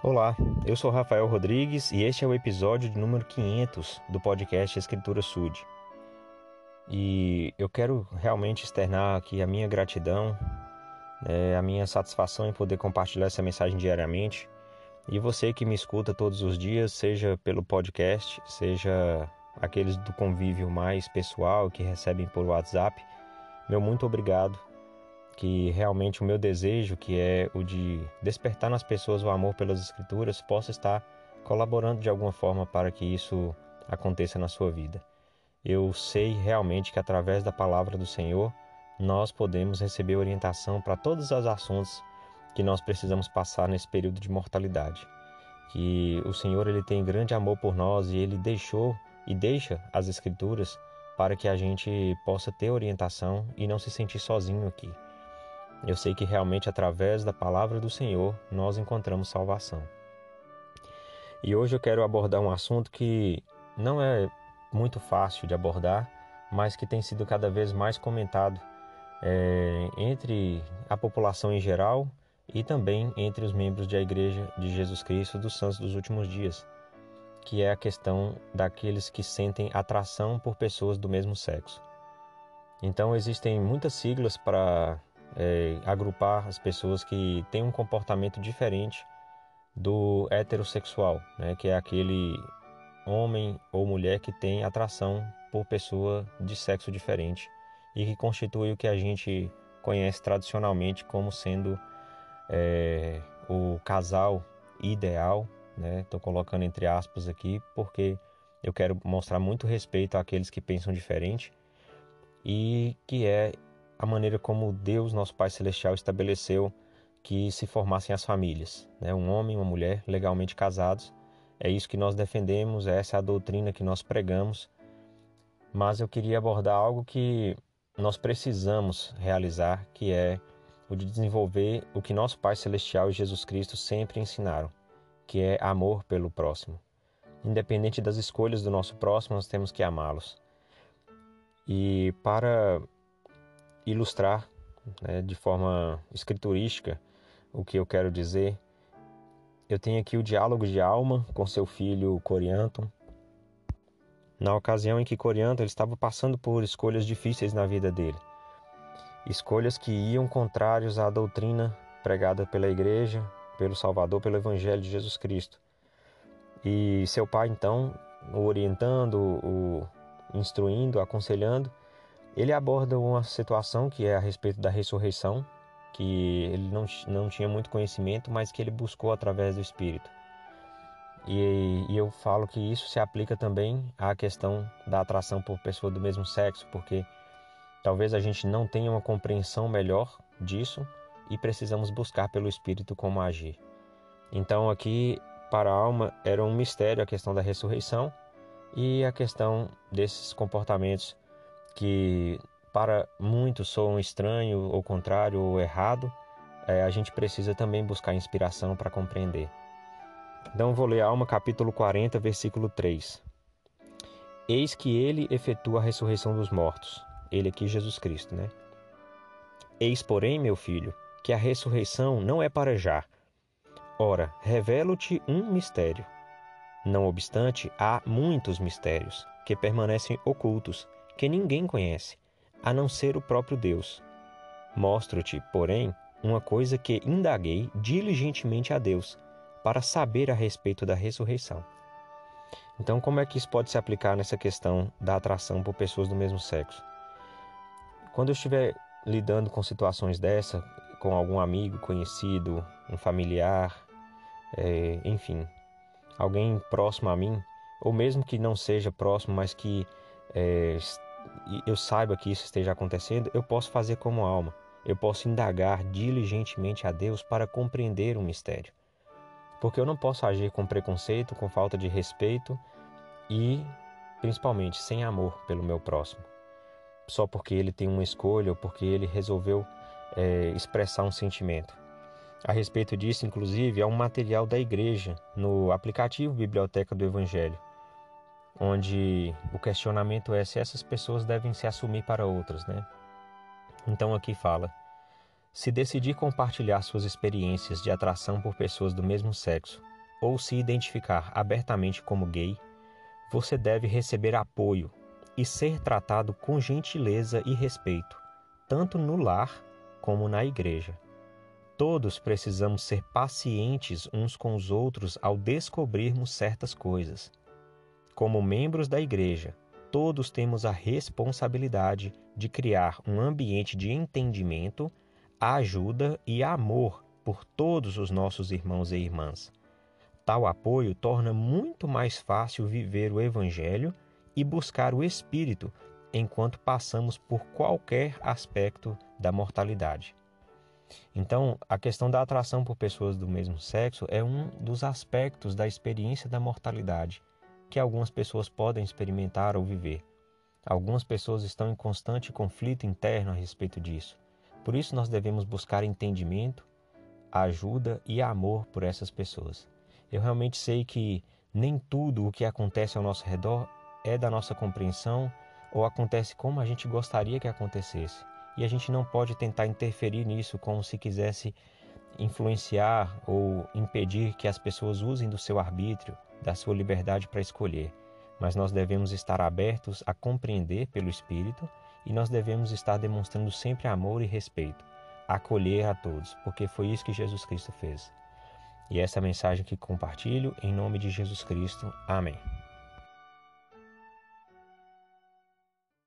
Olá, eu sou Rafael Rodrigues e este é o episódio de número 500 do podcast Escritura Sud. E eu quero realmente externar aqui a minha gratidão, né, a minha satisfação em poder compartilhar essa mensagem diariamente. E você que me escuta todos os dias, seja pelo podcast, seja aqueles do convívio mais pessoal que recebem por WhatsApp, meu muito obrigado que realmente o meu desejo, que é o de despertar nas pessoas o amor pelas Escrituras, possa estar colaborando de alguma forma para que isso aconteça na sua vida. Eu sei realmente que através da palavra do Senhor nós podemos receber orientação para todos os assuntos que nós precisamos passar nesse período de mortalidade. Que o Senhor ele tem grande amor por nós e ele deixou e deixa as Escrituras para que a gente possa ter orientação e não se sentir sozinho aqui. Eu sei que realmente através da palavra do Senhor nós encontramos salvação. E hoje eu quero abordar um assunto que não é muito fácil de abordar, mas que tem sido cada vez mais comentado é, entre a população em geral e também entre os membros da Igreja de Jesus Cristo dos Santos dos Últimos Dias, que é a questão daqueles que sentem atração por pessoas do mesmo sexo. Então existem muitas siglas para é, agrupar as pessoas que têm um comportamento diferente do heterossexual, né, que é aquele homem ou mulher que tem atração por pessoa de sexo diferente e que constitui o que a gente conhece tradicionalmente como sendo é, o casal ideal, né? Estou colocando entre aspas aqui porque eu quero mostrar muito respeito àqueles que pensam diferente e que é a maneira como Deus, nosso Pai Celestial, estabeleceu que se formassem as famílias, né? um homem e uma mulher legalmente casados. É isso que nós defendemos, essa é a doutrina que nós pregamos. Mas eu queria abordar algo que nós precisamos realizar, que é o de desenvolver o que nosso Pai Celestial e Jesus Cristo sempre ensinaram, que é amor pelo próximo. Independente das escolhas do nosso próximo, nós temos que amá-los. E para ilustrar né, de forma escriturística o que eu quero dizer, eu tenho aqui o diálogo de Alma com seu filho Corianton. Na ocasião em que Corianton estava passando por escolhas difíceis na vida dele, escolhas que iam contrários à doutrina pregada pela igreja, pelo Salvador, pelo Evangelho de Jesus Cristo. E seu pai então o orientando, o instruindo, aconselhando, ele aborda uma situação que é a respeito da ressurreição, que ele não, não tinha muito conhecimento, mas que ele buscou através do Espírito. E, e, eu falo que isso se aplica também à questão da atração por pessoa do mesmo sexo, porque talvez a gente não tenha uma compreensão melhor disso e precisamos buscar pelo Espírito como agir. Então, aqui, para a alma, era um mistério a questão da ressurreição e a questão desses comportamentos que para muitos soam estranho, ou contrário, ou errado, é, a gente precisa também buscar inspiração para compreender. Então vou ler Alma capítulo 40, versículo 3. Eis que ele efetua a ressurreição dos mortos. Ele aqui Jesus Cristo, né? Eis, porém, meu filho, que a ressurreição não é para já. Ora, revelo-te um mistério. Não obstante, há muitos mistérios que permanecem ocultos que ninguém conhece, a não ser o próprio Deus. Mostro-te, porém, uma coisa que indaguei diligentemente a Deus, para saber a respeito da ressurreição. Então, como é que isso pode se aplicar nessa questão da atração por pessoas do mesmo sexo? Quando eu estiver lidando com situações dessa, com algum amigo conhecido, um familiar, é, enfim, alguém próximo a mim, ou mesmo que não seja próximo, mas que é, eu saiba que isso esteja acontecendo, eu posso fazer como alma. Eu posso indagar diligentemente a Deus para compreender o mistério. Porque eu não posso agir com preconceito, com falta de respeito e, principalmente, sem amor pelo meu próximo. Só porque ele tem uma escolha ou porque ele resolveu é, expressar um sentimento. A respeito disso, inclusive, há um material da igreja no aplicativo Biblioteca do Evangelho onde o questionamento é se essas pessoas devem se assumir para outras, né? Então aqui fala: Se decidir compartilhar suas experiências de atração por pessoas do mesmo sexo ou se identificar abertamente como gay, você deve receber apoio e ser tratado com gentileza e respeito, tanto no lar como na igreja. Todos precisamos ser pacientes uns com os outros ao descobrirmos certas coisas. Como membros da igreja, todos temos a responsabilidade de criar um ambiente de entendimento, ajuda e amor por todos os nossos irmãos e irmãs. Tal apoio torna muito mais fácil viver o Evangelho e buscar o Espírito enquanto passamos por qualquer aspecto da mortalidade. Então, a questão da atração por pessoas do mesmo sexo é um dos aspectos da experiência da mortalidade que algumas pessoas podem experimentar ou viver. Algumas pessoas estão em constante conflito interno a respeito disso. Por isso, nós devemos buscar entendimento, ajuda e amor por essas pessoas. Eu realmente sei que nem tudo o que acontece ao nosso redor é da nossa compreensão ou acontece como a gente gostaria que acontecesse e a gente não pode tentar interferir nisso como se quisesse influenciar ou impedir que as pessoas usem do seu arbítrio, da sua liberdade para escolher. Mas nós devemos estar abertos a compreender pelo Espírito e nós devemos estar demonstrando sempre amor e respeito, acolher a todos, porque foi isso que Jesus Cristo fez. E essa é a mensagem que compartilho em nome de Jesus Cristo. Amém.